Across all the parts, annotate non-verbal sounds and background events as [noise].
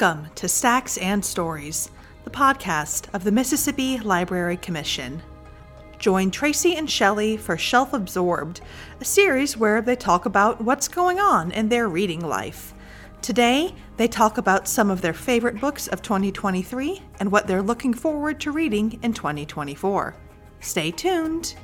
Welcome to Stacks and Stories, the podcast of the Mississippi Library Commission. Join Tracy and Shellie for Shelf Absorbed, a series where they talk about what's going on in their reading life. Today, they talk about some of their favorite books of 2023 and what they're looking forward to reading in 2024. Stay tuned!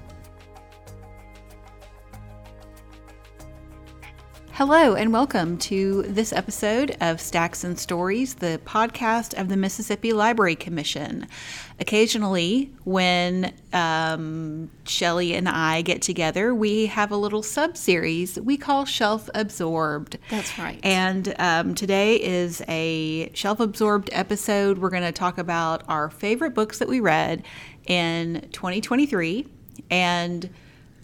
Hello, and welcome to this episode of Stacks and Stories, the podcast of the Mississippi Library Commission. Occasionally, when um, Shellie and I get together, we have a little sub series we call Shelf Absorbed. That's right. And um, today is a Shelf Absorbed episode. We're going to talk about our favorite books that we read in 2023 and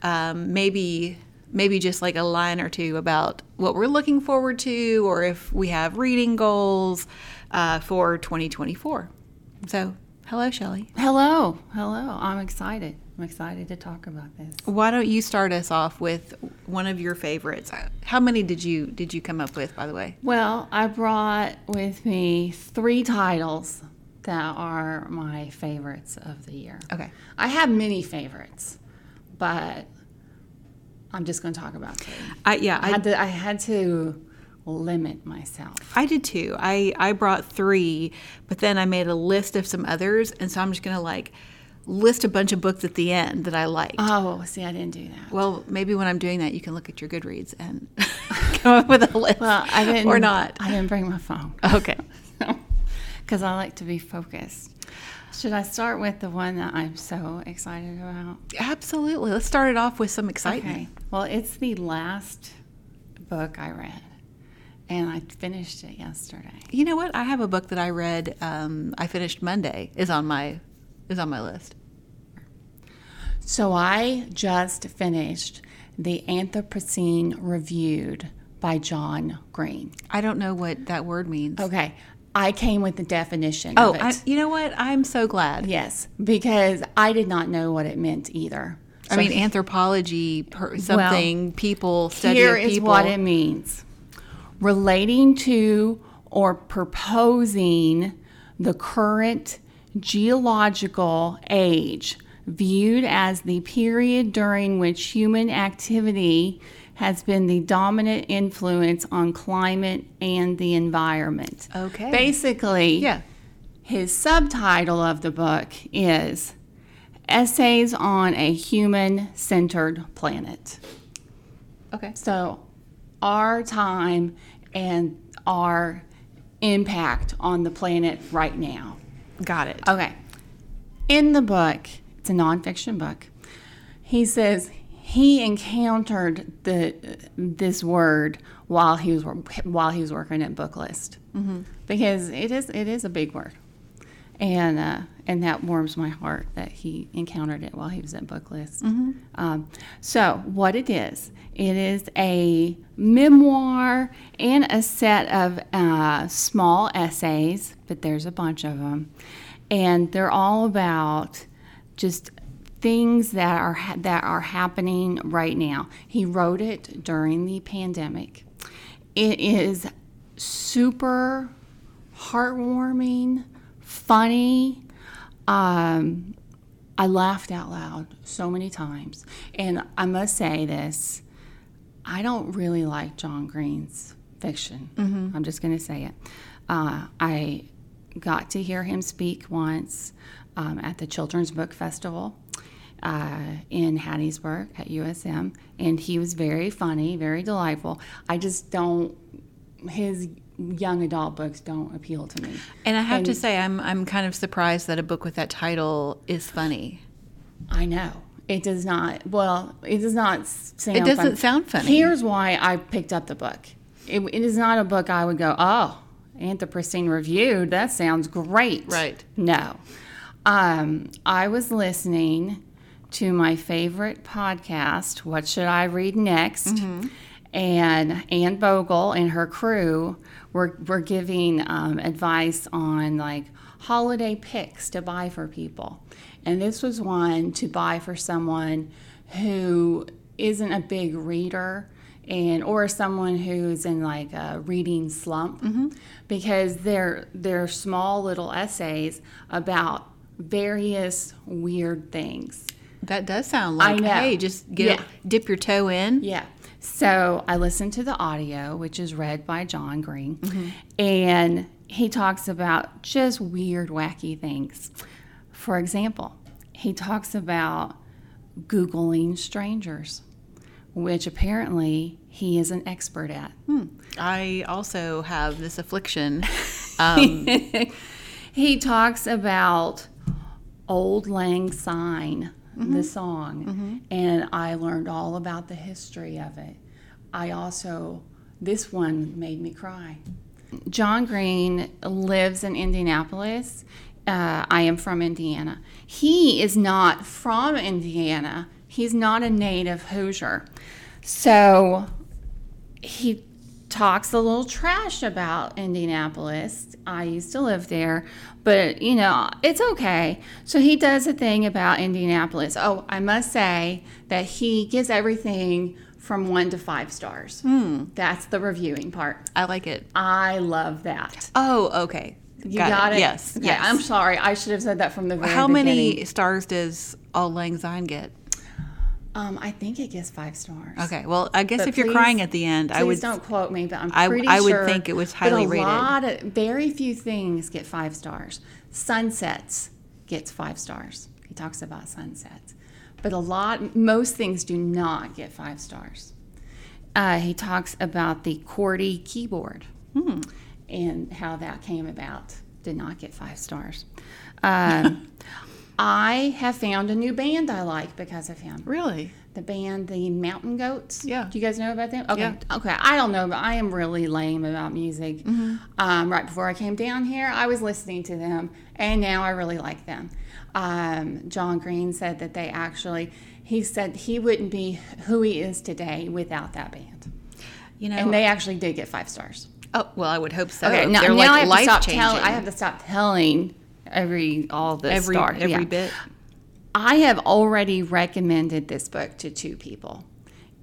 um, maybe maybe just like a line or two about what we're looking forward to or if we have reading goals uh, for 2024. So, hello, Shellie. Hello. Hello. I'm excited. I'm excited to talk about this. Why don't you start us off with one of your favorites? How many did you did you come up with, by the way? Well, I brought with me three titles that are my favorites of the year. Okay. I have many favorites, but I'm just going to talk about two. I yeah, I had to. I had to limit myself. I did too. I I brought three, but then I made a list of some others, and so I'm just gonna like list a bunch of books at the end that I liked. Oh, see, I didn't do that. Well, maybe when I'm doing that, you can look at your Goodreads and [laughs] come up with a list. Well, I didn't. or not. I didn't bring my phone. Okay. [laughs] Because I like to be focused. Should I start with the one that I'm so excited about? Absolutely. Let's start it off with some excitement. Okay. Well, it's the last book I read, and I finished it yesterday. You know what? I have a book that I read. Um, I finished Monday. is on my is on my list. So I just finished the Anthropocene Reviewed by John Green. I don't know what that word means. Okay. I came with the definition. Oh, of it. I, you know what? I'm so glad. yes, because I did not know what it meant either. I mean, anthropology, per, something people study Here is people. what it means relating to or proposing the current geological age, viewed as the period during which human activity has been the dominant influence on climate and the environment. Okay. Basically, yeah. his subtitle of the book is Essays on a Human Centered Planet. Okay. So, our time and our impact on the planet right now. Got it. Okay. In the book, it's a nonfiction book. He says he encountered the this word while he was while he was working at Booklist. Because it is it is a big word, and uh, and that warms my heart that he encountered it while he was at Booklist. Um, so what it is, it is a memoir and a set of uh, small essays, but there's a bunch of them, and they're all about just things that are ha- that are happening right now. He wrote it during the pandemic. It is super heartwarming, funny. Um, I laughed out loud so many times, and I must say this: I don't really like John Green's fiction. I'm just going to say it. Uh, I got to hear him speak once um, at the Children's Book Festival uh, in Hattiesburg at USM, and he was very funny, very delightful. I just don't, his young adult books don't appeal to me. And I have to say, I'm I'm kind of surprised that a book with that title is funny. I know. It does not, well, it does not sound It doesn't fun. sound funny. Here's why I picked up the book it, it is not a book I would go, oh, Anthropocene Reviewed, that sounds great. Right. No. Um, I was listening to my favorite podcast, What Should I Read Next? And Anne Bogel and her crew were, were giving um, advice on like holiday picks to buy for people. And this was one to buy for someone who isn't a big reader and or someone who's in like a reading slump because they're they're small little essays about various weird things. That does sound like I know. hey, just get Yeah. dip your toe in. Yeah. So I listened to the audio, which is read by John Green, and he talks about just weird, wacky things. For example, he talks about Googling strangers, which apparently he is an expert at. I also have this affliction. [laughs] Um, He talks about Auld Lang Syne, the song, and I learned all about the history of it. I also, this one made me cry. John Green lives in Indianapolis. Uh, I am from Indiana. He is not from Indiana. He's not a native Hoosier. So he talks a little trash about Indianapolis. I used to live there, but you know, it's okay. So he does a thing about Indianapolis. Oh, I must say that he gives everything from one to five stars. Hmm. That's the reviewing part. I like it. I love that. Oh, okay. You got, it? Yes. Okay, yes. I'm sorry. I should have said that from the very How beginning. many stars does Auld Lang Syne get? Um, I think it gets five stars. Okay. Well, I guess But if you're crying at the end, I Please would. don't quote me, but I'm I- pretty I would sure. think it was highly but a rated. lot of very few things get five stars. Sunsets gets five stars. He talks about sunsets, but a lot, most things do not get five stars. Uh, he talks about the QWERTY keyboard Hmm. and how that came about. Did not get five stars. Um, [laughs] I have found a new band I like because of him Really? the band the Mountain Goats. Yeah. Do you guys know about them? Okay. Yeah. Okay. I don't know, but I am really lame about music. Um, right before I came down here, I was listening to them, and now I really like them. Um, John Green said that they actually, he said he wouldn't be who he is today without that band, You know. and they actually did get five stars. oh well, I would hope so. Okay. Now, They're now like I have to stop telling. I have to stop telling every all the every stars. every Yeah. bit. I have already recommended this book to two people.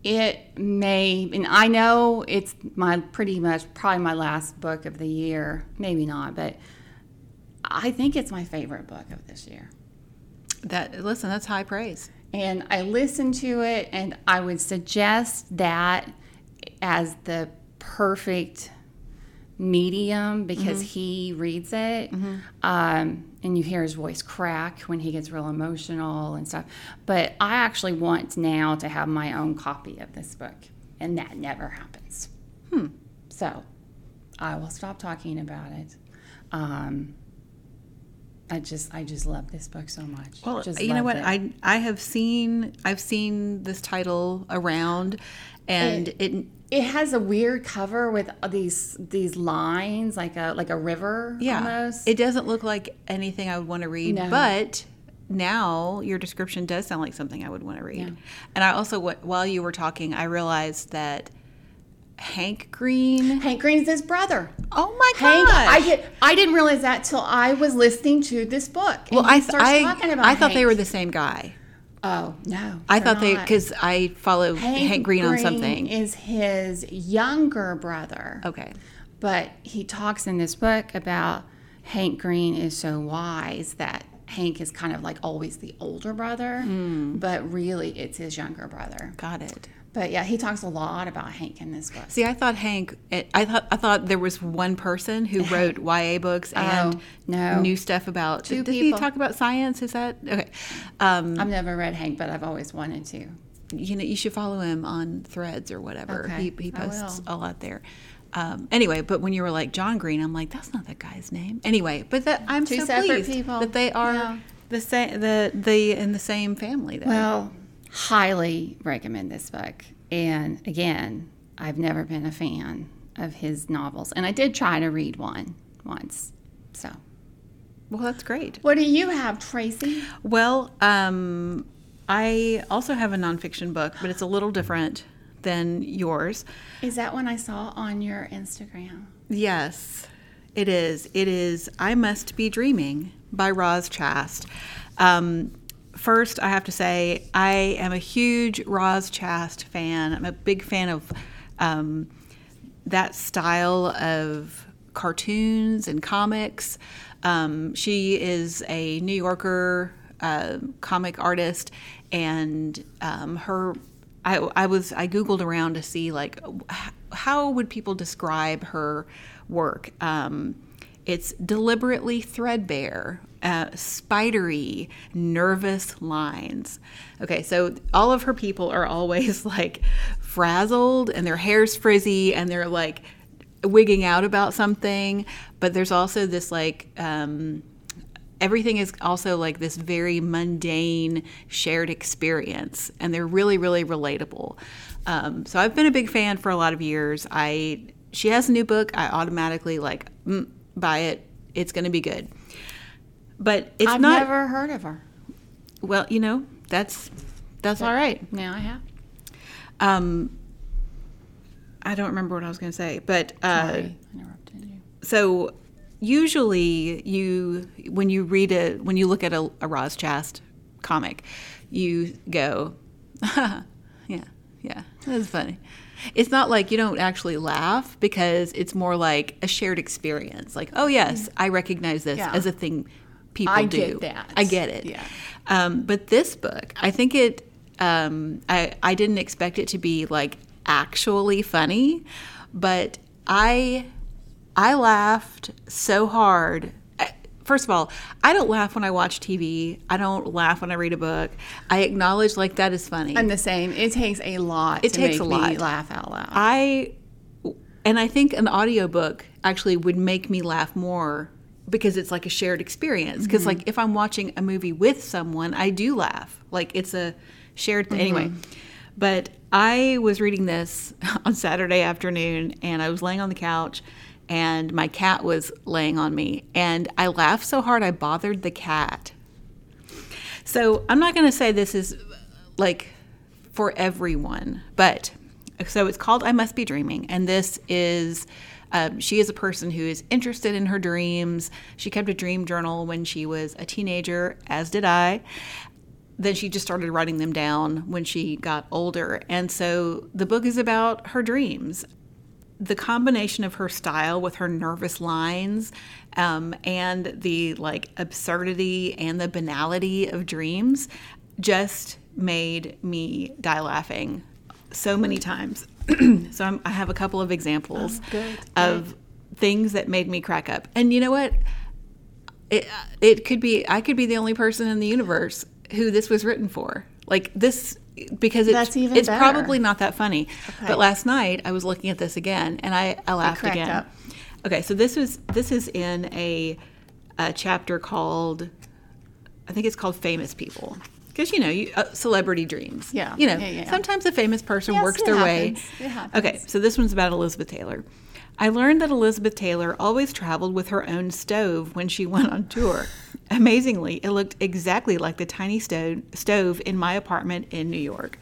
It may, and I know it's my pretty much probably my last book of the year. Maybe not, but I think it's my favorite book of this year. That listen, that's high praise. And I listened to it, and I would suggest that as the perfect medium because he reads it. Um, and you hear his voice crack when he gets real emotional and stuff. But I actually want now to have my own copy of this book, and that never happens. hmm. So I will stop talking about it. Um, I just, I just love this book so much. Well, just you know what? it. I I have seen I've seen this title around, and it, It has a weird cover with these these lines, like a like a river yeah, almost. it doesn't look like anything I would want to read, No. but. Now your description does sound like something I would want to read, Yeah. and I also, while you were talking, I realized that Hank Green. Hank Green's his brother. Oh my Hank, gosh! I did. I didn't realize that till I was listening to this book. Well, I I, talking about I thought they were the same guy. Oh no, I thought they because I follow Hank, Green, on something. Is his younger brother. okay. But he talks in this book about Hank Green is so wise that Hank is kind of like always the older brother, Hmm. but really it's his younger brother. Got it. But yeah, he talks a lot about Hank in this book. See, I thought Hank. I thought I thought there was one person who [laughs] wrote YA books and Oh, no. new stuff about. Two did people. he talk about science? Is that okay? Um, I've never read Hank, but I've always wanted to. you know, you should follow him on Threads or whatever. Okay, he he posts a lot there. Um, anyway, but when you were like John Green, I'm like, that's not that guy's name. Anyway, but that I'm Two so pleased people. that they are Yeah. the same. The the in the same family. There. Well, highly recommend this book. And again, I've never been a fan of his novels, and I did try to read one once. So, well, that's great. what do you have, Tracy? Well, um, I also have a nonfiction book, but it's a little different than yours. Is that one I saw on your Instagram? Yes, it is. It is I Must Be Dreaming by Roz Chast. Um, first, I have to say, I am a huge Roz Chast fan. I'm a big fan of um, that style of cartoons and comics. Um, she is a New Yorker uh, comic artist, and um, her. I, I was I googled around to see like how would people describe her work. Um, it's deliberately threadbare, uh, spidery, nervous lines. Okay, so all of her people are always [laughs] like frazzled and their hair's frizzy and they're like wigging out about something. But there's also this like, um, everything is also like this very mundane shared experience and they're really really relatable. Um, so i've been a big fan for a lot of years. I she has a new book. I automatically like mm, buy it. It's going to be good but it's I've not never heard of her. well you know that's that's all right Now I have. um i don't remember what i was going to say but uh Sorry, I interrupted you. so usually you when you read a when you look at a, a Roz Chast comic, you go, [laughs] yeah, yeah, that's funny. It's not like you don't actually laugh because it's more like a shared experience. Like, oh yes, I recognize this Yeah. as a thing people I do. get that. I get it. Yeah. Um, but this book, I think it. Um, I I didn't expect it to be like actually funny, but I I laughed so hard. First of all, I don't laugh when I watch TV. I don't laugh when I read a book. I acknowledge like that is funny. I'm the same. It takes a lot It to takes make a lot. me laugh out loud. I and I think an audiobook actually would make me laugh more because it's like a shared experience. Because mm-hmm. like if I'm watching a movie with someone I do laugh. Like it's a shared thing. Anyway mm-hmm. but I was reading this [laughs] on Saturday afternoon and I was laying on the couch and my cat was laying on me and I laughed so hard I bothered the cat. So I'm not going to say this is like for everyone, but so it's called I Must Be Dreaming. And this is, um, she is a person who is interested in her dreams. She kept a dream journal when she was a teenager, as did I. Then she just started writing them down when she got older. And so the book is about her dreams the combination of her style with her nervous lines um, and the like absurdity and the banality of dreams just made me die laughing so many times. [clears throat] so I'm, I have a couple of examples oh, good. of things that made me crack up. And you know what? It, it could be I could be the only person in the universe who this was written for. Like this because it's, even it's better. probably not that funny. Okay. But last night I was looking at this again and I, I laughed cracked again. up. Okay, so this was this is in a, a chapter called I think it's called Famous People. Because you know, you, uh, celebrity dreams. Yeah, You know, yeah, yeah. sometimes a famous person Yes, works their happens. way. It happens. Okay, so this one's about Elizabeth Taylor. I learned that Elizabeth Taylor always traveled with her own stove when she [laughs] went on tour. Amazingly, it looked exactly like the tiny stove stove in my apartment in New York.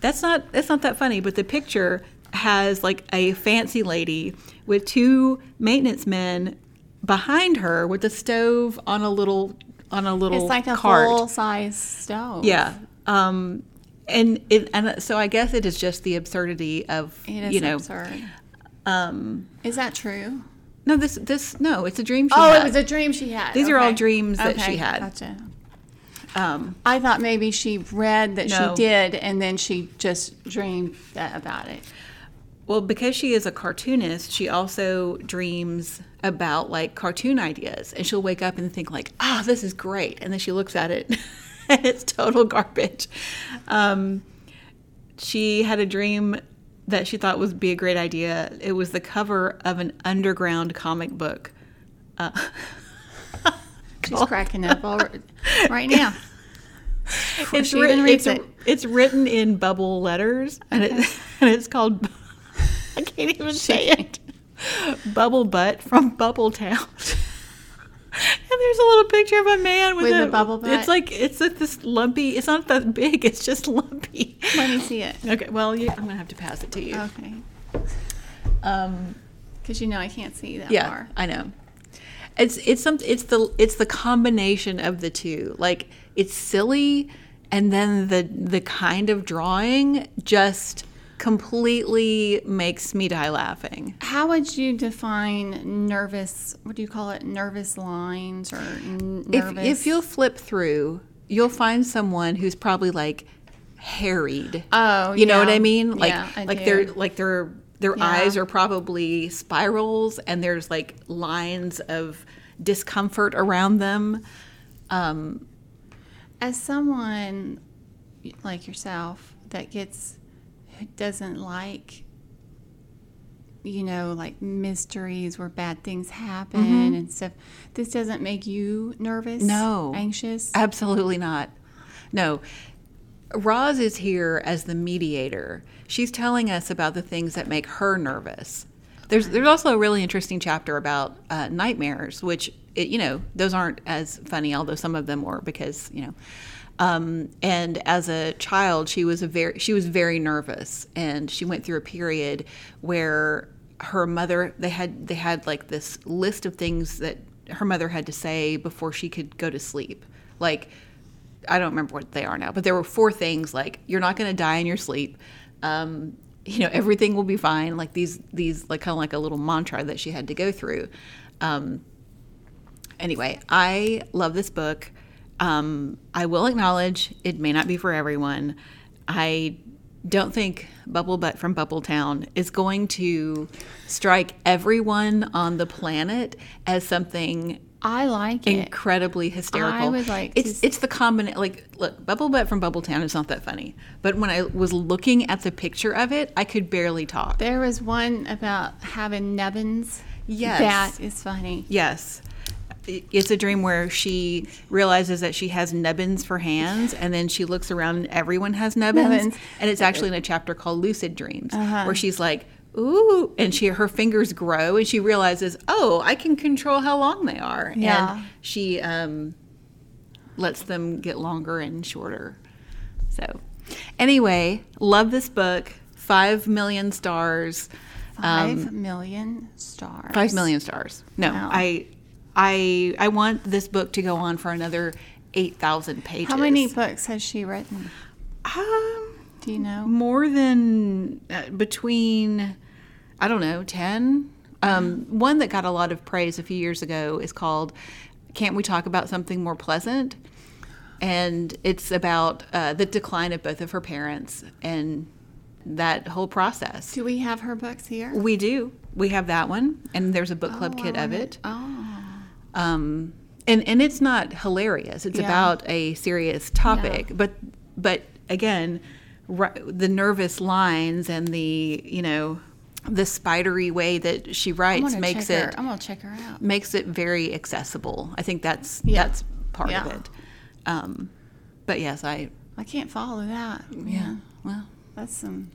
That's not that's not that funny, but the picture has like a fancy lady with two maintenance men behind her with the stove on a little on a little it's like a cart. full size stove. Yeah. Um, and it, and so I guess it is just the absurdity of It is you know. absurd. Um, Is that true? no, this this no, it's a dream she had. Oh, had. it was a dream she had. These are all dreams that she had. Gotcha. um, I thought maybe she read that No. she did, and then she just dreamed that about it. Well, because she is a cartoonist, she also dreams about like cartoon ideas, and she'll wake up and think like, "Ah, this is great," and then she looks at it, [laughs] and it's total garbage. Um, she had a dream that she thought would be a great idea. It was the cover of an underground comic book. Uh, [laughs] She's cracking up all right, [laughs] right now. it's, she writ- even reads it's, it. it's written in bubble letters, and it and it's called. [laughs] I can't even say it. Bubble butt from Bubble Town. [laughs] and there's a little picture of a man with, With a, a bubble butt? It's like it's like this lumpy. It's not that big. It's just lumpy. Let me see it. Okay, well, you, I'm gonna have to pass it to you. Okay. Um, Because you know I can't see that yeah, far. I know. It's it's some it's the it's the combination of the two. Like it's silly, and then the the kind of drawing just completely makes me die laughing. How would you define nervous? What do you call it? Nervous lines or n- If nervous? if you'll flip through, you'll find someone who's probably like harried. Oh, you know what. I mean? Like Yeah, I like their like their their Yeah. eyes are probably spirals, and there's like lines of discomfort around them. Um, as someone like yourself that gets doesn't like you know like mysteries where bad things happen and stuff this doesn't make you nervous No. anxious Absolutely not. No. Roz is here as the mediator. She's telling us about the things that make her nervous. There's there's also a really interesting chapter about uh, nightmares, which it, you know those aren't as funny, although some of them were because you know. Um, and as a child, she was a very she was very nervous, and she went through a period where her mother they had they had like this list of things that her mother had to say before she could go to sleep, like I don't remember what they are now, but there were four things like you're not going to die in your sleep. Um, you know, everything will be fine. Like these, these like kind of like a little mantra that she had to go through. Um, anyway, I love this book. Um, I will acknowledge it may not be for everyone. I don't think Bubble Butt from Bubble Town is going to strike everyone on the planet as something i like it incredibly hysterical. I would like it's it's the combination. Like, look, Bubble Butt from Bubble Town is not that funny, but when I was looking at the picture of it, I could barely talk. there was one about having nubbins Yes. that is funny Yes. It's a dream where she realizes that she has nubbins for hands, and then she looks around and everyone has nubbins. Nubbins. And it's actually in a chapter called Lucid Dreams, Uh-huh. where she's like, "Ooh," and she her fingers grow, and she realizes, "Oh, I can control how long they are." Yeah. And she um, lets them get longer and shorter. So, anyway, love this book. Five million stars. Um, Five million stars Five million stars. No, Wow. I, I, I want this book to go on for another eight thousand pages. how many books has she written Um, do you know more than uh, between, I don't know, ten. Um, one that got a lot of praise a few years ago is called "Can't We Talk About Something More Pleasant?" And it's about uh, the decline of both of her parents and that whole process. do we have her books here We do. We have that one, and there's a book club Oh, kit of wanna- it. oh um, and and it's not hilarious. It's Yeah. about a serious topic, but but again, ri- the nervous lines and the you know the spidery way that she writes makes it her, I'm gonna check her out makes it very accessible. I think that's Yeah. that's part Yeah. of it. Um, but yes, I I can't follow that. yeah. Well, That's some.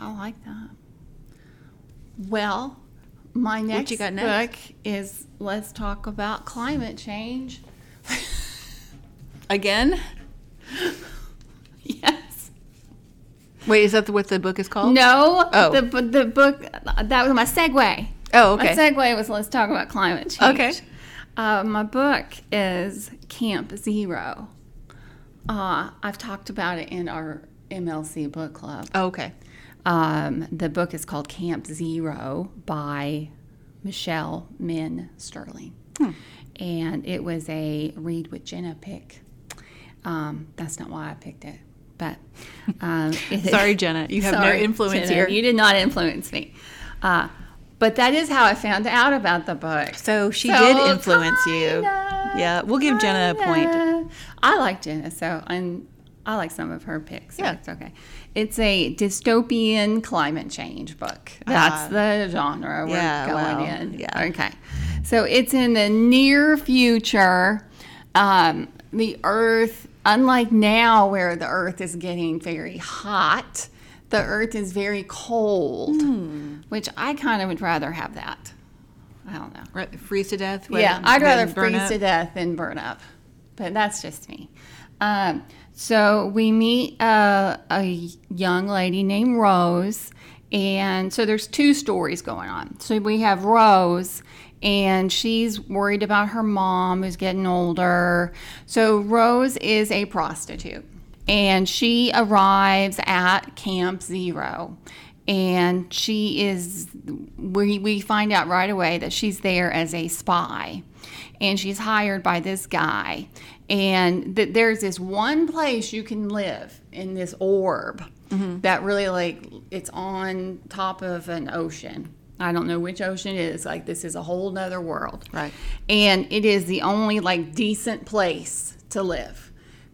I like that. Well, my next, got book is Let's Talk About Climate Change. again, [laughs] yes. wait, is that the, what the book is called? No. Oh. The, the book, that was my segue. Oh, okay My segue was Let's Talk About Climate Change. Okay. Uh, my book is Camp Zero. Uh, I've talked about it in our MLC book club. Oh, okay. Um, the book is called Camp Zero by Michelle Min Sterling. And it was a read with Jenna pick. Um, that's not why I picked it. But um, [laughs] Sorry, Jenna, you have no influence Jenna, here. You did not influence me. Uh, but that is how I found out about the book. So she So, did influence you. kinda, Yeah, we'll give Jenna a point. I like Jenna, so I'm, I like some of her picks. So Yeah. it's okay. It's a dystopian climate change book. That's Ah. the genre we're Yeah, going well, in. yeah. Okay. So it's in the near future. Um, the Earth, unlike now where the Earth is getting very hot, the Earth is very cold, Hmm. which I kind of would rather have that. I don't know. Right, freeze to death. Yeah, I'd rather freeze up? to death than burn up. But that's just me. Um, so we meet uh, a young lady named Rose. And so there's two stories going on. So we have Rose, and she's worried about her mom who's getting older. So Rose is a prostitute and she arrives at Camp Zero. And she is, we, we find out right away that she's there as a spy. And she's hired by this guy. And that there's this one place you can live in this orb mm-hmm. that really, like, it's on top of an ocean. I don't know which ocean it is. Like, this is a whole nother world. Right. And it is the only, like, decent place to live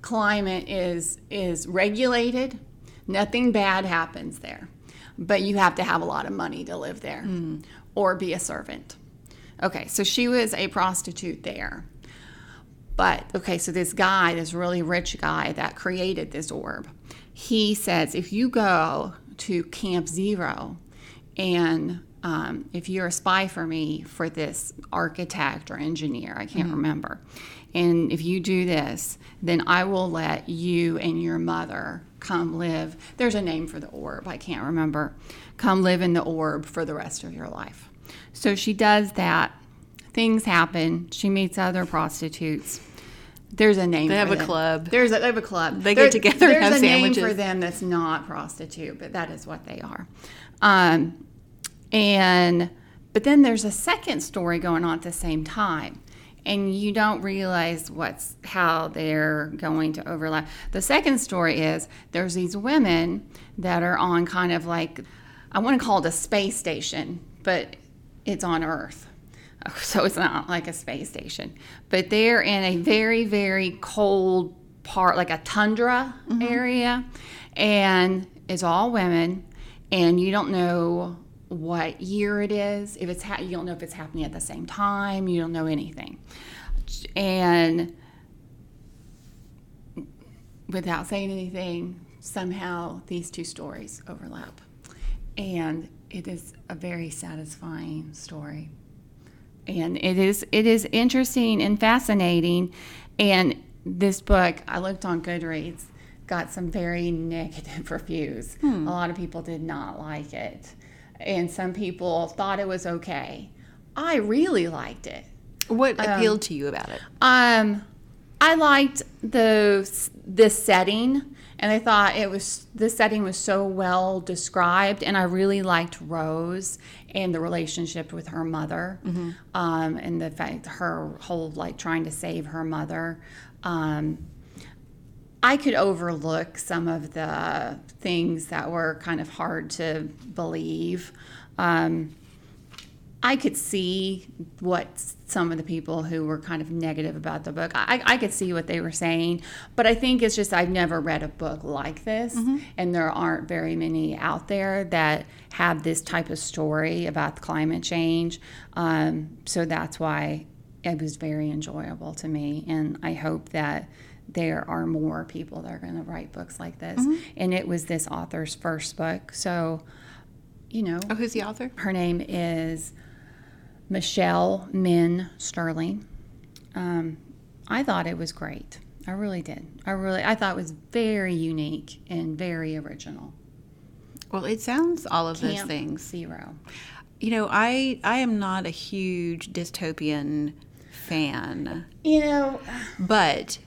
climate is is regulated. Nothing bad happens there. But you have to have a lot of money to live there mm. or be a servant. Okay, so she was a prostitute there. But okay, so this guy, this really rich guy that created this orb, he says if you go to Camp Zero and um, if you're a spy for me for this architect or engineer, I can't remember, and if you do this, then I will let you and your mother come live. There's a name for the orb, I can't remember. Come live in the orb for the rest of your life. So she does that. Things happen. She meets other prostitutes. There's a name. They for have a them. club. There's a, they have a club. They get together and There's a name for them that's not prostitute, but that is what they are. Um, and but then there's a second story going on at the same time, and you don't realize what's how they're going to overlap. The second story is there's these women that are on kind of like I want to call it a space station, but it's on Earth. [laughs] So it's not like a space station, but they're in a very, very cold part, like a tundra mm-hmm. area, and it's all women, and you don't know what year it is. If it's ha- you don't know if it's happening at the same time. You don't know anything, and without saying anything, somehow these two stories overlap, and it is a very satisfying story and it is it is interesting and fascinating. And this book i looked on goodreads got some very [laughs] negative reviews. A lot of people did not like it. And some people thought it was okay. I really liked it. What appealed to you about it? um i liked the the setting and i thought it was the setting was so well described and i really liked rose and the relationship with her mother. Um, and the fact her whole like trying to save her mother. Um, I could overlook some of the things that were kind of hard to believe. Um, I could see what some of the people who were kind of negative about the book, I, I could see what they were saying, but I think it's just I've never read a book like this, and there aren't very many out there that have this type of story about climate change. Um, so that's why it was very enjoyable to me, and I hope that there are more people that are going to write books like this. And it was this author's first book, so you know, Oh, who's the author? her name is Michelle Min Sterling. Um, I thought it was great. I really did. I really, I thought it was very unique and very original. Well, it sounds all of those things. Zero. You know, I I am not a huge dystopian fan, You know, but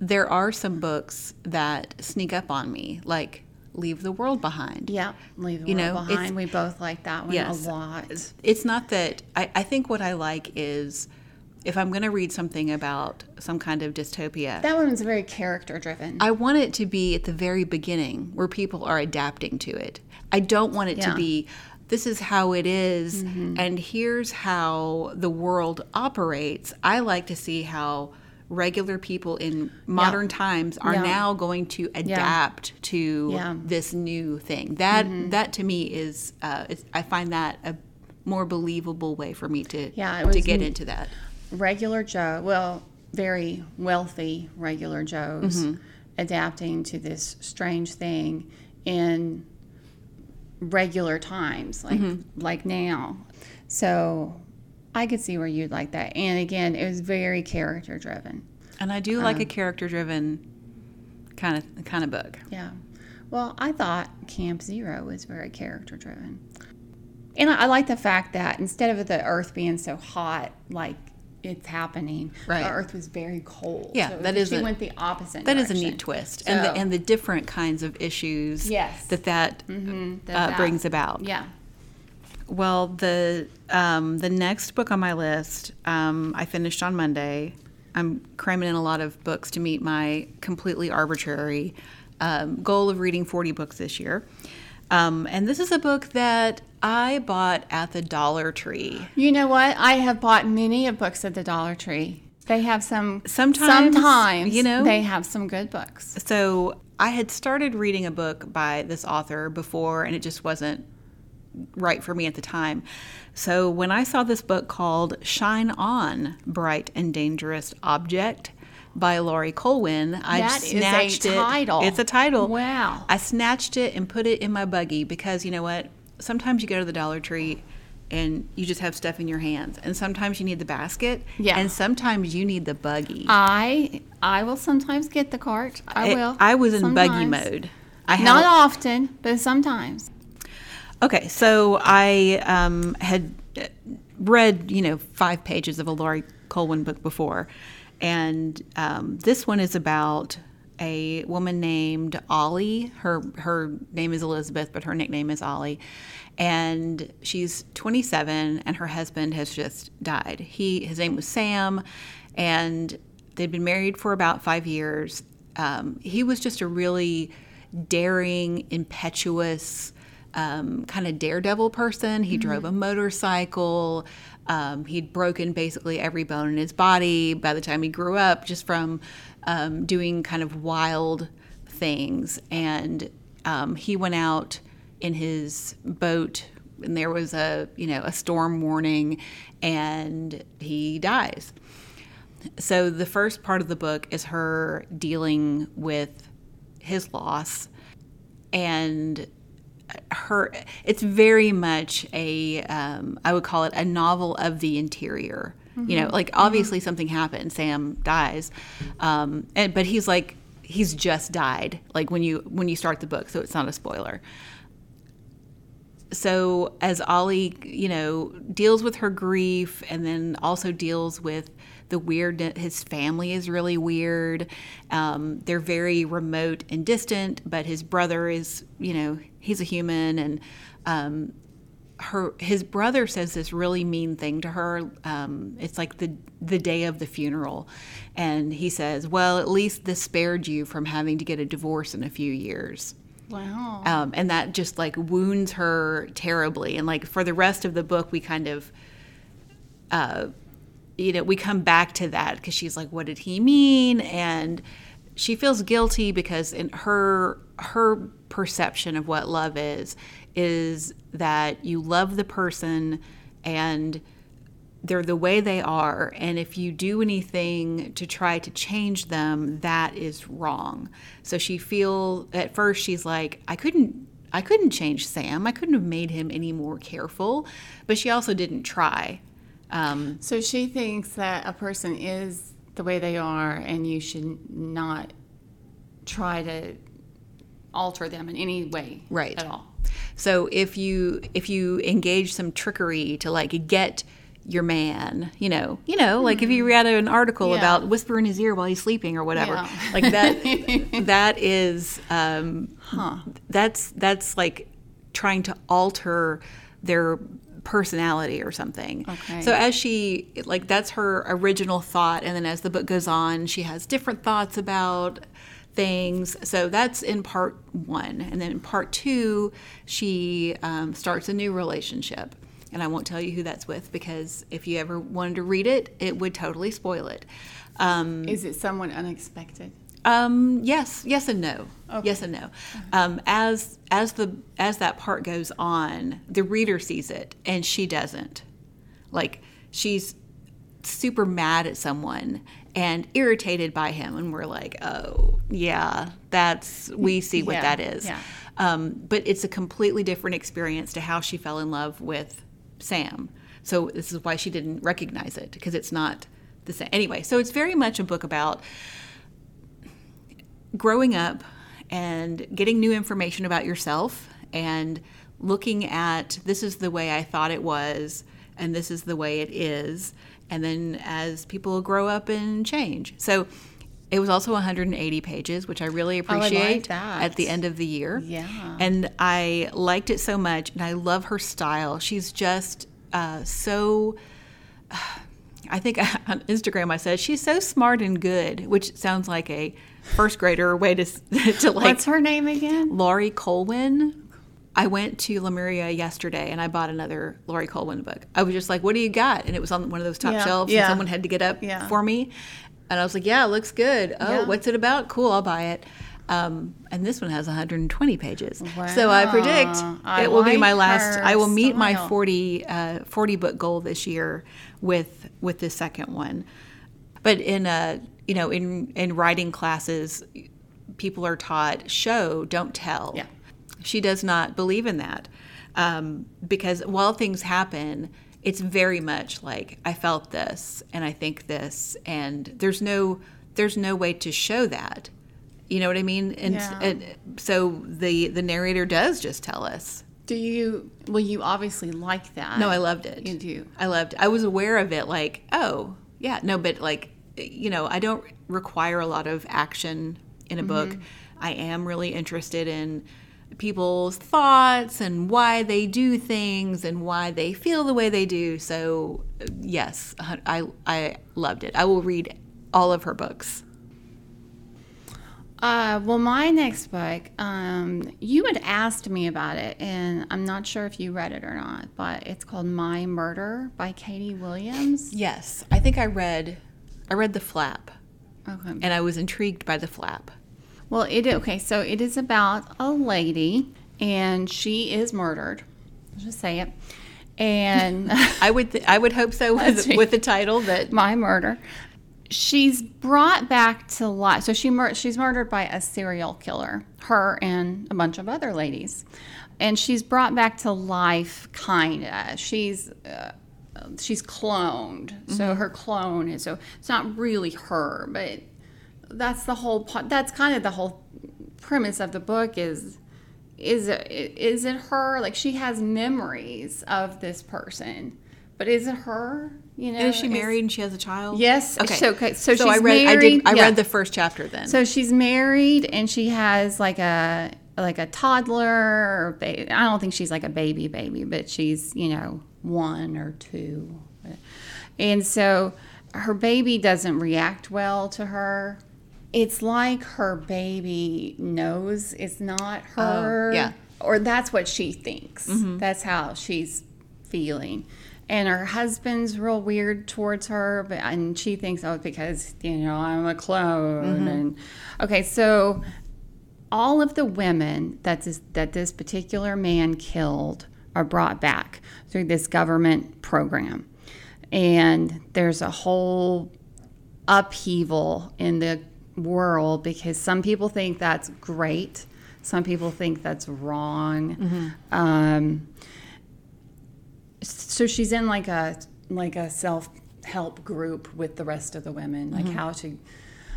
there are some books that sneak up on me, like Leave the World Behind. yeah, leave the You world know, behind. We both like that one Yes. a lot. It's not that I, I think what I like is if I'm going to read something about some kind of dystopia, That one was very character driven. I want it to be at the very beginning where people are adapting to it. I don't want it Yeah. Mm-hmm. to be this is how it is, and here's how the world operates. I like to see how regular people in modern times are Yeah. now going to adapt to Yeah. Mm-hmm. this new thing. That that to me is uh, it's, I find that a more believable way for me to Yeah, to get into that. regular Joe, well, very wealthy regular Joes Mm-hmm. adapting to this strange thing in regular times, like Mm-hmm. like now. So I could see where you'd like that. And again, it was very character driven. And I do like Um, a character driven kind of kind of book. Yeah. Well, I thought Camp Zero was very character driven. And I, I like the fact that instead of the Earth being so hot, like it's happening, Right. the Earth was very cold. Yeah, so that she a- went the opposite. That is a neat twist, and the, and the different kinds of issues Yes. that that, that uh, that- brings about. Yeah. Well, the um, the next book on my list, um, I finished on Monday. I'm cramming in a lot of books to meet my completely arbitrary um, goal of reading 40 books this year. Um, and this is a book that I bought at the Dollar Tree. You know what? I have bought many of books at the Dollar Tree. They have some. Sometimes, sometimes you know. they have some good books. So I had started reading a book by this author before, and it just wasn't right for me at the time. So when I saw this book called Shine On, Bright and Dangerous Object by Laurie Colwin, I That is a snatched it. title. It's a title. Wow. I snatched it and put it in my buggy because you know what? Sometimes you go to the Dollar Tree and you just have stuff in your hands, and sometimes you need the basket, Yeah. and sometimes you need the buggy. I I will sometimes get the cart. I It- will. I was in buggy mode. I Not often, but sometimes. Okay, so I um, had uh, read, you know, five pages of a Laurie Colwin book before, and um, this one is about a woman named Ollie. Her her name is Elizabeth, but her nickname is Ollie, and she's 27, and her husband has just died. He his name was Sam, and they'd been married for about five years. Um, he was just a really daring, impetuous um, kind of daredevil person. He drove a motorcycle. Um, he'd broken basically every bone in his body by the time he grew up, just from um, doing kind of wild things. And um, he went out in his boat, and there was a you know a storm warning, and he dies. So the first part of the book is her dealing with his loss and her it's very much a um, i would call it a novel of the interior. You know like obviously something happened sam dies um, and but he's like he's just died like when you when you start the book so it's not a spoiler. So as Ollie, you know, deals with her grief and then also deals with the weird, his family is really weird. Um, they're very remote and distant, but his brother is, you know, he's a human and um, her his brother says this really mean thing to her. Um, it's like the the day of the funeral, and he says, "Well, at least this spared you from having to get a divorce in a few years." Wow. um, and that just like wounds her terribly and like for the rest of the book we kind of uh, you know we come back to that because she's like what did he mean? And she feels guilty because in her her perception of what love is is that you love the person and they're the way they are. And if you do anything to try to change them that is wrong. So she feel at first she's like i couldn't i couldn't change sam. I couldn't have made him any more careful. But she also didn't try um, So she thinks that a person is the way they are, and you should not try to alter them in any way, Right. At all. So if you if you engage some trickery to like get your man, you know, you know, like if you read an article Yeah. about whisper in his ear while he's sleeping or whatever, Yeah. like that, [laughs] that is, um, that's that's like trying to alter their personality or something. Okay. So as she like that's her original thought, and then as the book goes on, she has different thoughts about things. So that's in part one. And then in part two, she um, starts a new relationship. And I won't tell you who that's with because if you ever wanted to read it, it would totally spoil it. Um, Is it someone unexpected? Um, yes, yes and no. Yes and no. Um, as as the as that part goes on, the reader sees it and she doesn't. Like she's super mad at someone and irritated by him, and we're like, oh yeah, that's we see what Yeah, that is. yeah. Um, but it's a completely different experience to how she fell in love with Sam. So this is why she didn't recognize it because it's not the same. Anyway, so it's very much a book about growing up and getting new information about yourself and looking at this is the way I thought it was, and this is the way it is. And then as people grow up and change. So it was also 180 pages, which I really I appreciate that. at the end of the year. Yeah. And I liked it so much, and I love her style. She's just uh, so. [sighs] I think [laughs] on Instagram I said she's so smart and good, which sounds like a first grader way to [laughs] to like What's her name again? Laurie Colwin. I went to Lemuria yesterday and I bought another Laurie Colwin book. I was just like, "What do you got?" And it was on one of those top Yeah, shelves, yeah. and someone had to get up Yeah. for me. And I was like, "Yeah, it looks good. Oh, what's it about? Cool, I'll buy it." Um, and this one has 120 pages, so I predict I it will be my last. I will meet my style. 40 uh, 40 book goal this year with with the second one. But in uh, you know, in in writing classes, people are taught show, don't tell. Yeah. She does not believe in that um, because while things happen, it's very much like I felt this and I think this, and there's no there's no way to show that. You know what I mean? And, Yeah. and so the the narrator does just tell us. Do you? Well, you obviously like that. No, I loved it. You do. I loved. I was aware of it. Like, oh, yeah, no, but like, you know, I don't require a lot of action in a book. I am really interested in people's thoughts and why they do things and why they feel the way they do. So, yes, I I loved it. I will read all of her books. Uh, well, my next book, um, you had asked me about it, and I'm not sure if you read it or not, but it's called My Murder by Katie Williams. Yes, I think I read I read the flap, Okay. and I was intrigued by the flap. Well, it okay. So it is about a lady, and she is murdered. I'll just say it. And [laughs] I would th- I would hope so [laughs] with, with the title that my murder. She's brought back to life. So she mur- she's murdered by a serial killer. Her and a bunch of other ladies, and she's brought back to life. Kinda. She's uh, Um, she's cloned. So mm-hmm. her clone is so it's not really her, but that's the whole. po- That's kind of the whole premise of the book is is it is it her like she has memories of this person but is it her you know And is she Is- married and she has a child? Yes. Okay. So- okay, so I she's read. I did. married, I yeah. read the first chapter then. so she's married and she has like a like a toddler or ba- I don't think she's like a baby baby but she's you know one or two. And so her baby doesn't react well to her. It's like her baby knows it's not oh, her Oh, yeah. or that's what she thinks. Mm-hmm. That's how she's feeling. And her husband's real weird towards her but and she thinks oh because you know i'm a clone mm-hmm. and okay so all of the women that this that this particular man killed are brought back through this government program. And there's a whole upheaval in the world because some people think that's great. Some people think that's wrong. Um, so she's in like a like a self-help group with the rest of the women like how to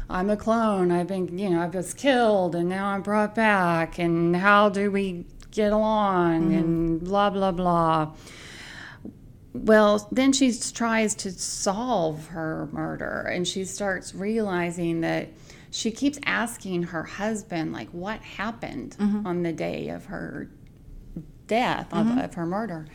i'm a clone. I've been you know i was killed and now i'm brought back. And how do we get along and mm-hmm. blah blah blah well, then she tries to solve her murder and she starts realizing that she keeps asking her husband, like, what happened mm-hmm. on the day of her death, of, mm-hmm. of her murder.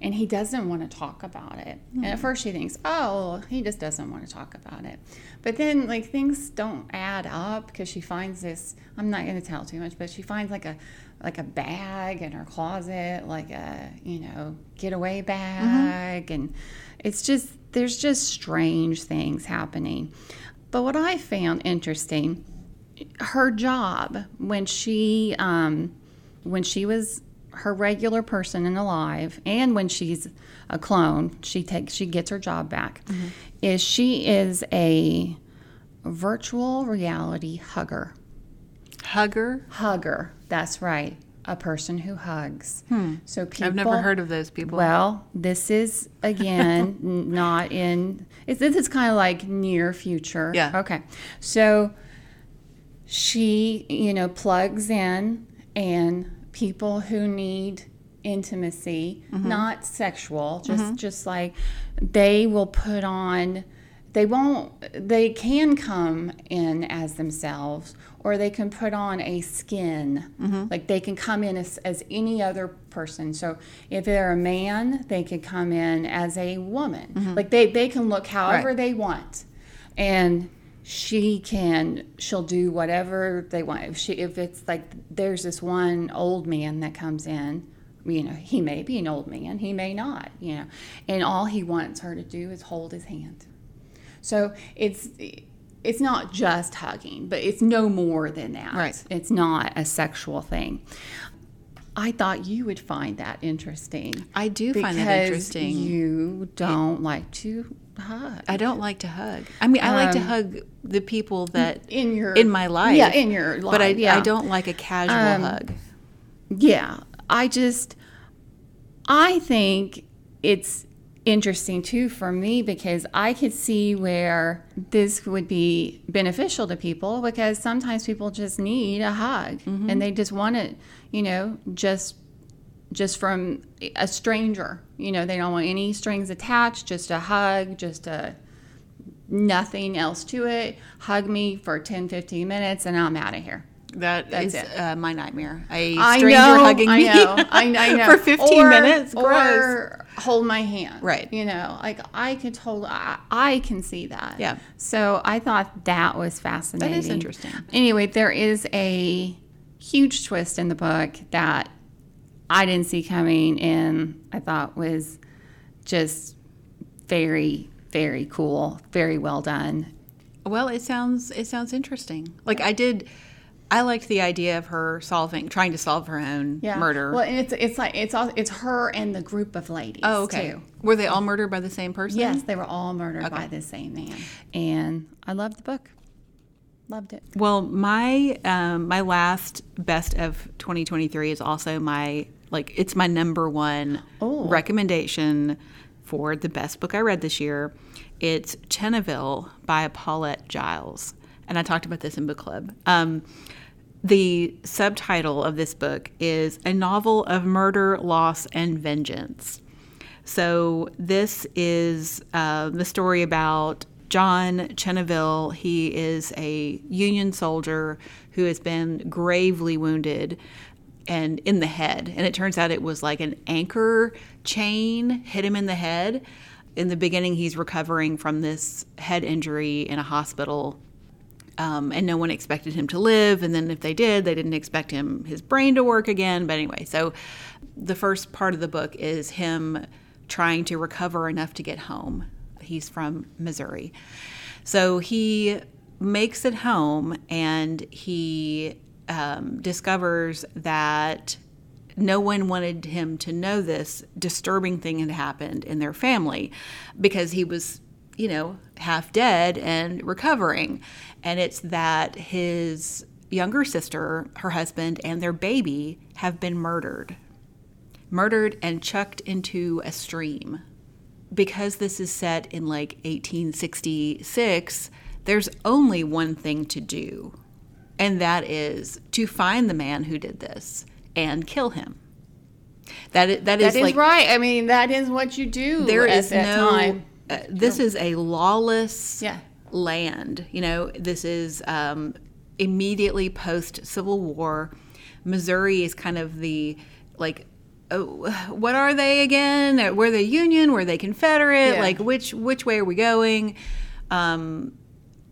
And he doesn't want to talk about it. And at mm. first she thinks, oh, he just doesn't want to talk about it. But then, like, things don't add up because she finds this, I'm not going to tell too much, but she finds like a, like a bag in her closet, like a, you know, getaway bag. And it's just, there's just strange things happening. But what I found interesting, her job when she, um, when she was her regular person and alive, and when she's a clone, she takes, she gets her job back, is she is a virtual reality hugger Hugger. hugger. That's right. A person who hugs. Hmm. So people. I've never heard of those people. Well, this is again [laughs] not in. It's, this is kind of like near future. Yeah. Okay. So she, you know, plugs in, and people who need intimacy, mm-hmm. not sexual, just mm-hmm. just like they will put on they won't they can come in as themselves or they can put on a skin. Mm-hmm. Like they can come in as, as any other person. So if they're a man they could come in as a woman. Mm-hmm. Like they, they can look however Right. they want. And she can she'll do whatever they want. If she if it's like there's this one old man that comes in you know he may be an old man he may not you know. And all he wants her to do is hold his hand so it's it's not just hugging, but it's no more than that. Right. It's not a sexual thing. I thought you would find that interesting. I do find that interesting. You don't like to hug. I don't like to hug. I mean, I like to Um, hug the people that in your in my life. Yeah, in your life. But I, yeah. I don't like a casual Um, hug. Yeah, I just I think it's interesting too for me because I could see where this would be beneficial to people because sometimes people just need a hug and they just want it, you know, just just from a stranger. You know, they don't want any strings attached, just a hug, just a nothing else to it. Hug me for 10, 15 minutes and I'm out of here. That that's is uh, my nightmare. A stranger know, hugging I me I know, I [laughs] know. for 15 Or- minutes. Gross. Or hold my hand. Right. You know, like I could hold, I, I can see that. Yeah. So I thought that was fascinating. interesting. Anyway, there is a huge twist in the book that I didn't see coming and I thought was just very, very cool, very well done. Well, it sounds it sounds interesting. Like I did, I liked the idea of her solving, trying to solve her own murder. Well, and it's it's like it's all it's her and the group of ladies. oh, okay. Too. Were they all murdered by the same person? Yes, they were all murdered by the same man, and I loved the book. Loved it. Well, my um, my last best of 2023 is also my like it's my number one Oh. recommendation for the best book I read this year. It's Chenneville by Paulette Jiles, and I talked about this in book club. Um, the subtitle of this book is A Novel of Murder, Loss, and Vengeance. So, this is uh, the story about John Chenneville. He is a Union soldier who has been gravely wounded and in the head. And it turns out it was like an anchor chain hit him in the head. In the beginning, he's recovering from this head injury in a hospital um, and no one expected him to live. And then if they did, they didn't expect him his brain to work again. But anyway, so the first part of the book is him trying to recover enough to get home. He's from Missouri, so he makes it home and he um, discovers that no one wanted him to know this disturbing thing had happened in their family because he was you know, half dead and recovering. And it's that his younger sister, her husband, and their baby have been murdered. Murdered and chucked into a stream. Because this is set in like 1866, there's only one thing to do, and that is to find the man who did this and kill him. That is, that is That is like right. I mean, that is what you do. there is no uh, this is a lawless Yeah. Land you know this is um, immediately post civil war. Missouri is kind of the like oh, what are they again? Were they union were they confederate Yeah. like which which way are we going? Um,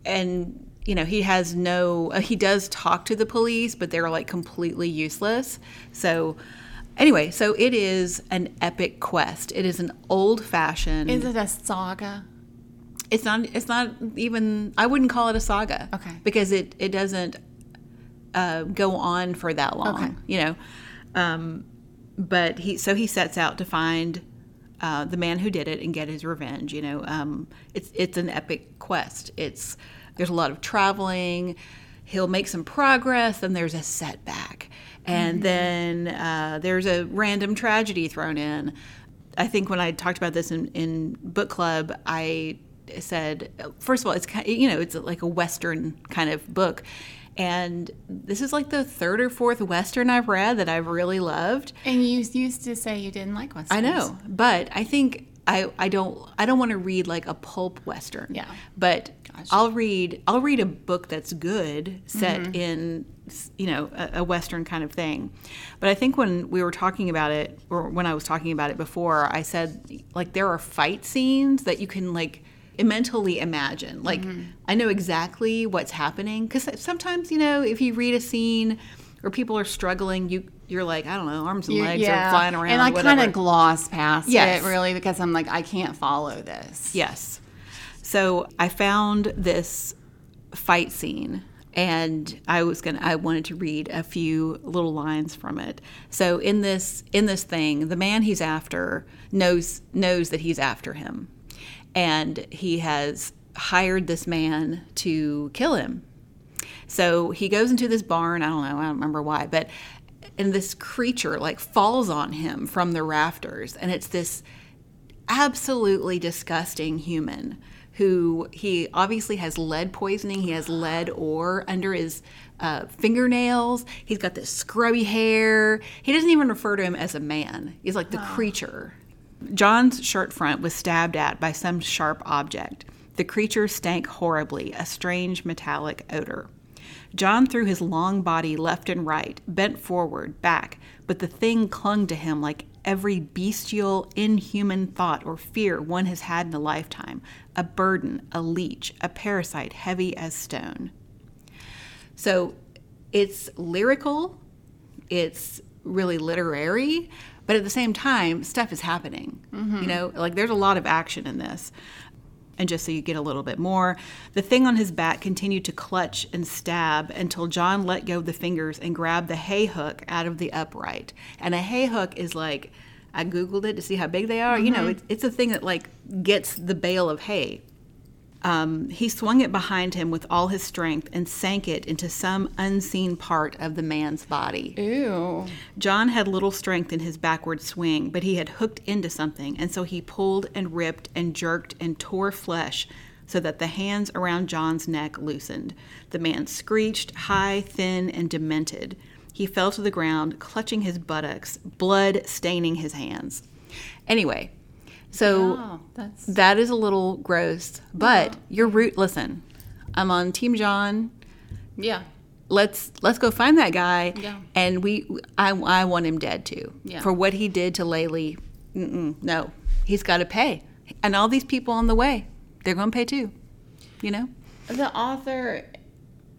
and you know he has no uh, he does talk to the police but they're like completely useless. So anyway so it is an epic quest. It is an old fashioned Is it a saga? It's not it's not even i wouldn't call it a saga. Okay. because it it doesn't uh, go on for that long Okay. you know? Um, but he so he sets out to find uh, the man who did it and get his revenge you know? Um, it's it's an epic quest. It's there's a lot of traveling. He'll make some progress then there's a setback. And then uh, there's a random tragedy thrown in. I think when I talked about this in, in book club, I said, first of all, it's kind you know, it's like a Western kind of book. And this is like the third or fourth Western I've read that I've really loved. And you used to say you didn't like westerns. I know, but I think I, I don't I don't want to read like a pulp western. Yeah. But I'll read I'll read a book that's good set mm-hmm. in you know a, a western kind of thing. But I think when we were talking about it or when I was talking about it before, I said like there are fight scenes that you can like mentally imagine. Like mm-hmm. I know exactly what's happening cuz sometimes you know if you read a scene or people are struggling, you you're like I don't know, arms and legs are flying around. And I kind of gloss past Yes. it really because I'm like, I can't follow this. Yes. So I found this fight scene and I was going to I wanted to read a few little lines from it. So in this in this thing, the man he's after knows knows that he's after him. And he has hired this man to kill him. So he goes into this barn. I don't know. I don't remember why, but and this creature like falls on him from the rafters, and it's this absolutely disgusting human who he obviously has lead poisoning. He has lead ore under his uh, fingernails. He's got this scrubby hair. He doesn't even refer to him as a man. He's like the creature. John's shirt front was stabbed at by some sharp object. The creature stank horribly, a strange metallic odor. John threw his long body left and right, bent forward, back, but the thing clung to him like every bestial, inhuman thought or fear one has had in a lifetime a burden, a leech, a parasite heavy as stone. So it's lyrical, it's really literary, but at the same time, stuff is happening. Mm-hmm. You know, like there's a lot of action in this. And just so you get a little bit more, the thing on his back continued to clutch and stab until John let go of the fingers and grabbed the hay hook out of the upright. And a hay hook is like, I Googled it to see how big they are. You know, mm-hmm. it's, it's a thing that like gets the bale of hay. Um, he swung it behind him with all his strength and sank it into some unseen part of the man's body. Ew. John had little strength in his backward swing, but he had hooked into something, and so he pulled and ripped and jerked and tore flesh so that the hands around John's neck loosened. The man screeched, high, thin, and demented. He fell to the ground, clutching his buttocks, blood staining his hands. Anyway, so Oh, that's that is a little gross, but your root. Listen, I'm on Team John yeah. let's let's go find that guy Yeah. and we I, I want him dead too Yeah. for what he did to Laylee no he's got to pay and all these people on the way they're going to pay too you know The author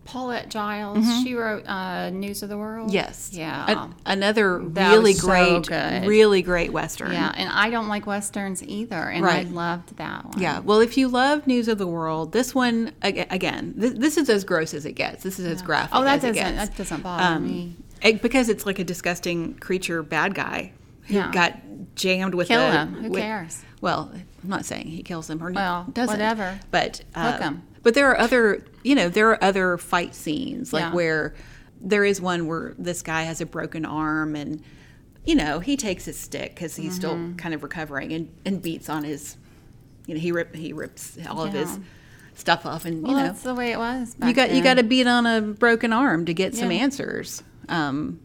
Paulette Jiles, she wrote uh, News of the World. Mm-hmm. yes Yeah. An- another That really so great good. really great western yeah, and I don't like westerns either, and Right. I loved that one. Yeah. Well, if you love News of the World, this one again, this, this is as gross as it gets. This is as graphic. Oh, that as it doesn't that doesn't bother me. it- because it's like a disgusting creature, bad guy who Yeah. got jammed with Kill a. him. Who with- cares? Well, I'm not saying he kills them or Well, doesn't. whatever. But uh, Hook 'em. But there are other, you know, there are other fight scenes like Yeah. where there is one where this guy has a broken arm and. You know, he takes his stick because he's still Mm-hmm. kind of recovering and, and beats on his, you know, he rip he rips all of his stuff off and you know that's the way it was. you got you got to beat on a broken arm to get some answers. Um,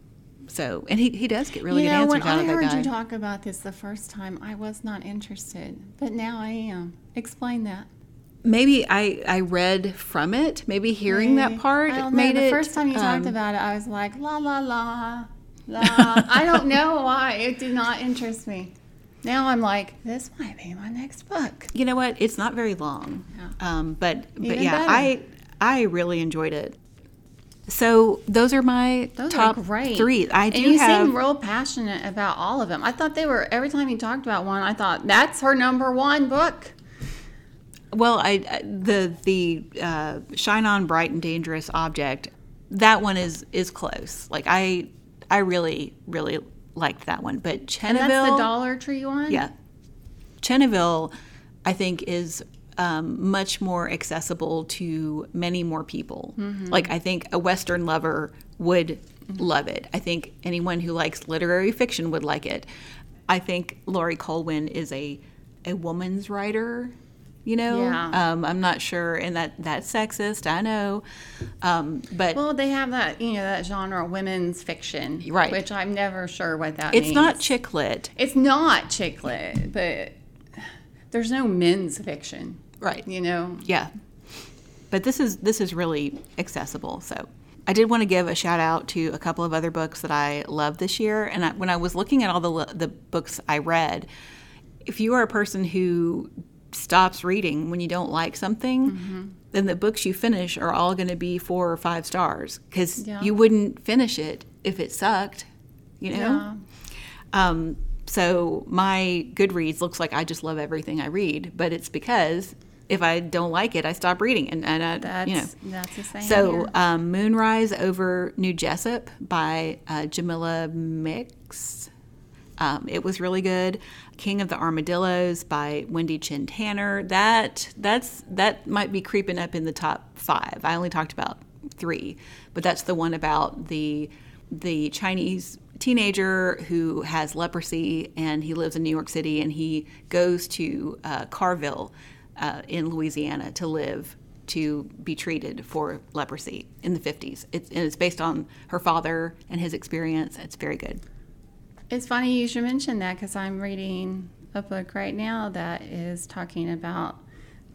so and he, he does get really you good know, answers when out I of that heard guy. you talk about this the first time, I was not interested, but now I am. Explain that. Maybe I I read from it. Maybe hearing that part know. made the it. first time you talked um, about it, I was like, la la la, la. [laughs] I don't know why it did not interest me. Now I'm like, this might be my next book. You know what? It's not very long, um, but but yeah, better. I I really enjoyed it. So those are my Those top are great. three. I and do you have. seem real passionate about all of them. I thought they were every time you talked about one, I thought that's her number one book. Well, I the the uh, shine on bright and dangerous object. That one is is close. Like I I really really liked that one. But And that's the Dollar Tree one. yeah, Chenneville, I think is um, much more accessible to many more people. Like I think a Western lover would love it. I think anyone who likes literary fiction would like it. I think Laurie Colwin is a a woman's writer You know, Yeah. um, I'm not sure, and that that's sexist. I know, um, but Well, they have that you know that genre women's fiction, Right. Which I'm never sure what that it's means. not chick lit, It's not chick lit, but there's no men's fiction, right? you know. Yeah. But this is this is really accessible. So I did want to give a shout out to a couple of other books that I loved this year. And I, when I was looking at all the the books I read, if you are a person who stops reading when you don't like something, then the books you finish are all going to be four or five stars because Yeah. you wouldn't finish it if it sucked. You know. Yeah. Um, so my Goodreads looks like I just love everything I read, but it's because if I don't like it, I stop reading, and, and I, That's you know. that's the same. So um, Moonrise over New Jessup by uh, Jamila Minnicks. Um, it was really good. King of the Armadillos by Wendy Chin Tanner. That that's that might be creeping up in the top five. I only talked about three, but that's the one about the the Chinese teenager who has leprosy and he lives in New York City and he goes to uh, Carville uh, in Louisiana to live to be treated for leprosy in the 50s. It's, it's based on her father and his experience. It's very good. It's funny you should mention that because I'm reading a book right now that is talking about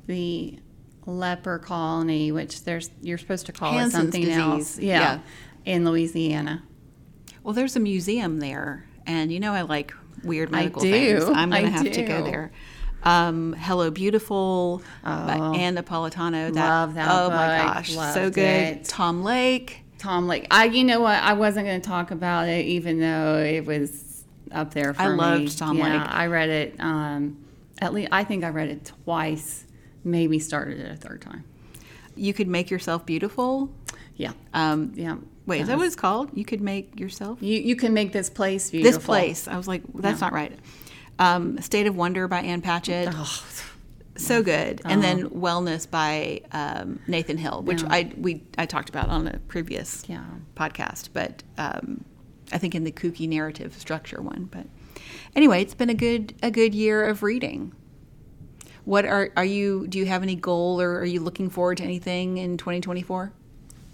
the leper colony, which there's you're supposed to call Hansen's it something disease. else. Yeah. in Louisiana. Well, there's a museum there, and you know I like weird I medical do. things. I'm going I to have to go there. Um, Hello, Beautiful by Oh. Ann Napolitano. Love that Oh my book. gosh, so good. it. Tom Lake. Tom Lake. I, you know what? I wasn't going to talk about it, even though it was up there for I me. loved Tom yeah, Lake. I read it. Um, at least I think I read it twice. Maybe started it a third time. You could make yourself beautiful. Yeah, Um, yeah. wait, is that what it's called? You could make yourself You you can make this place beautiful. this place. I was like, that's not right. Um, State of Wonder by Ann Patchett. Oh, so good and then wellness by um, nathan hill which Yeah. i we i talked about on a previous Yeah. podcast but um, i think in the kooky narrative structure one but anyway it's been a good a good year of reading what are are you do you have any goal or are you looking forward to anything in 2024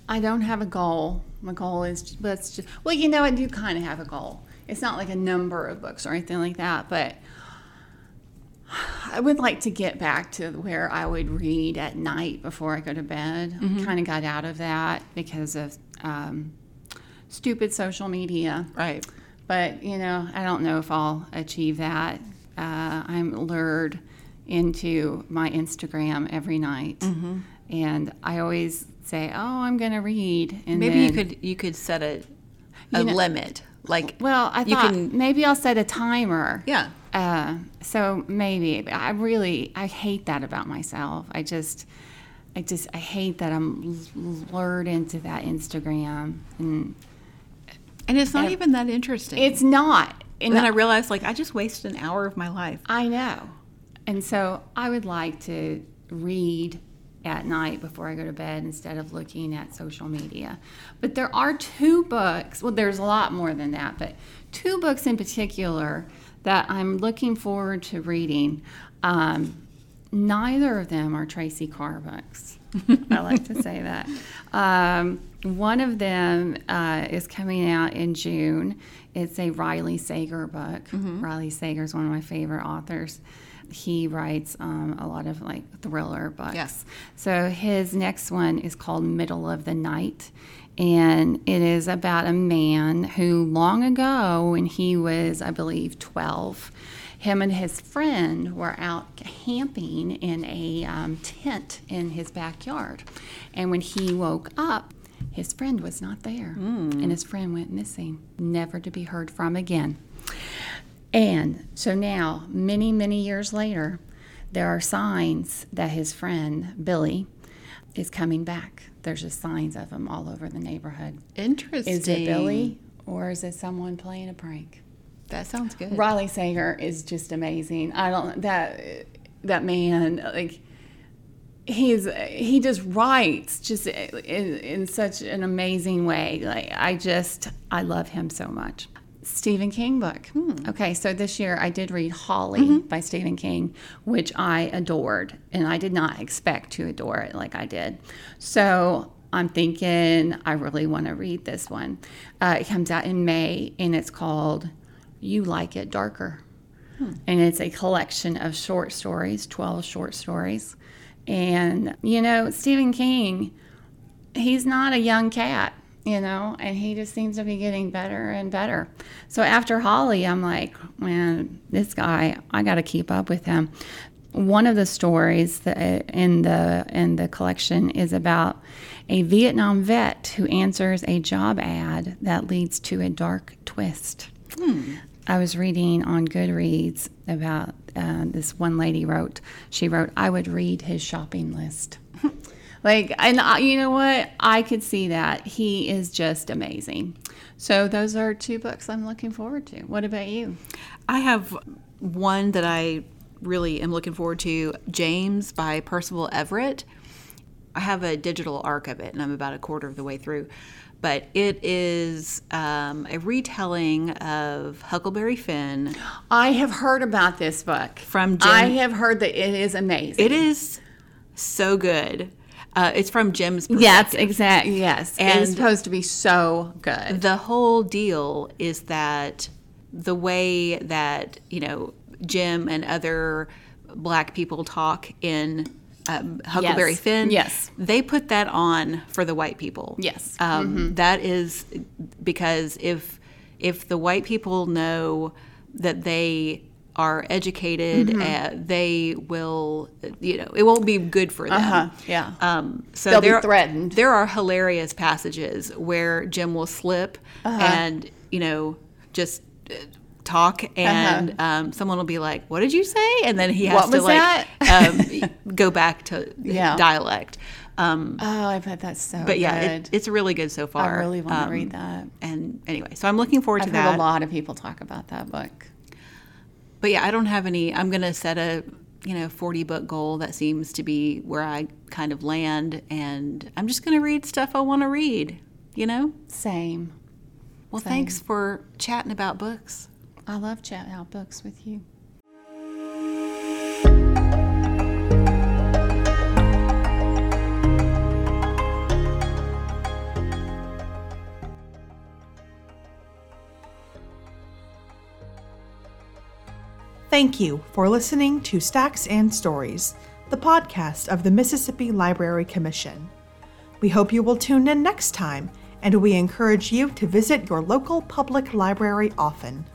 I don't have a goal. My goal is let's just well, you know, I do kind of have a goal. It's not like a number of books or anything like that, but I would like to get back to where I would read at night before I go to bed. I kind of got out of that because of um, stupid social media. right But, you know, I don't know if I'll achieve that. Uh, I'm lured into my Instagram every night. Mm-hmm. And I always say, oh, I'm going to read. And maybe you could you could set a a You know- limit like Well, I thought can- maybe I'll set a timer. yeah Uh, so maybe I really I hate that about myself. I just I just I hate that I'm lured into that Instagram and and it's not Ev- even that interesting it's not. and And then i realized like i just wasted an hour of my life I know. And so I would like to read at night before I go to bed instead of looking at social media. But there are two books, well, there's a lot more than that, but two books in particular that I'm looking forward to reading. Um, neither of them are Tracy Carr books. I like to say that. Um, one of them uh, is coming out in June. It's a Riley Sager book. Riley Sager is one of my favorite authors. He writes um, a lot of like thriller books. Yes. So his next one is called Middle of the Night. And it is about a man who, long ago, when he was, I believe, 12, him and his friend were out camping in a um, tent in his backyard. And when he woke up, his friend was not there. And his friend went missing, never to be heard from again. And so now, many, many years later, there are signs that his friend, Billy, is coming back. There's just signs of him all over the neighborhood. interesting Is it Billy or is it someone playing a prank? That sounds good Riley Sager is just amazing. I don't that that man like he's he just writes just in, in such an amazing way. Like I just I love him so much. Stephen King book. Okay, so this year I did read Holly by Stephen King, which I adored, and I did not expect to adore it like I did. So I'm thinking I really want to read this one. Uh, it comes out in May, and it's called You Like It Darker. Hmm. And it's a collection of short stories, 12 short stories. And, you know, Stephen King, he's not a young cat, you know, and he just seems to be getting better and better. So after Holly, I'm like, man, this guy, I got to keep up with him. One of the stories that in the in the collection is about a Vietnam vet who answers a job ad that leads to a dark twist. Hmm. I was reading on Goodreads about uh, this one lady wrote. She wrote, "I would read his shopping list." [laughs] like, and I, you know what? I could see that he is just amazing. So those are two books I'm looking forward to. What about you? I have one that I really am looking forward to James by Percival Everett. I have a digital arc of it, and I'm about a quarter of the way through. But it is um, a retelling of Huckleberry Finn. I have heard about this book From Jim- I have heard that it is amazing. It is so good. Uh, it's from Jim's Yes, exactly. Yes, And- it's supposed to be so good. the whole deal is that the way that you know Jim and other black people talk in um, Huckleberry Yes. Finn, Yes. they put that on for the white people. Yes. um, that is because if if the white people know that they are educated, uh, they will, you know, it won't be good for them. Uh-huh, yeah. Um, so They'll be threatened. There are hilarious passages where Jim will slip Uh-huh. and you know just uh, talk, and um, someone will be like, "What did you say?" And then he has Uh-huh. What to like [laughs] um, go back to Yeah. dialect. Um, oh, i've bet that's so but yeah, it, it's really good so far. I really want to Um, read that. And anyway, so I'm looking forward I've to heard that. a lot of people talk about that book. But yeah, I don't have any. I'm going to set a you know 40 book goal that seems to be where I kind of land, and I'm just going to read stuff I want to read. You know. Same. Well, thanks for chatting about books. I love chatting out books with you. Thank you for listening to Stacks and Stories, the podcast of the Mississippi Library Commission. We hope you will tune in next time, and we encourage you to visit your local public library often.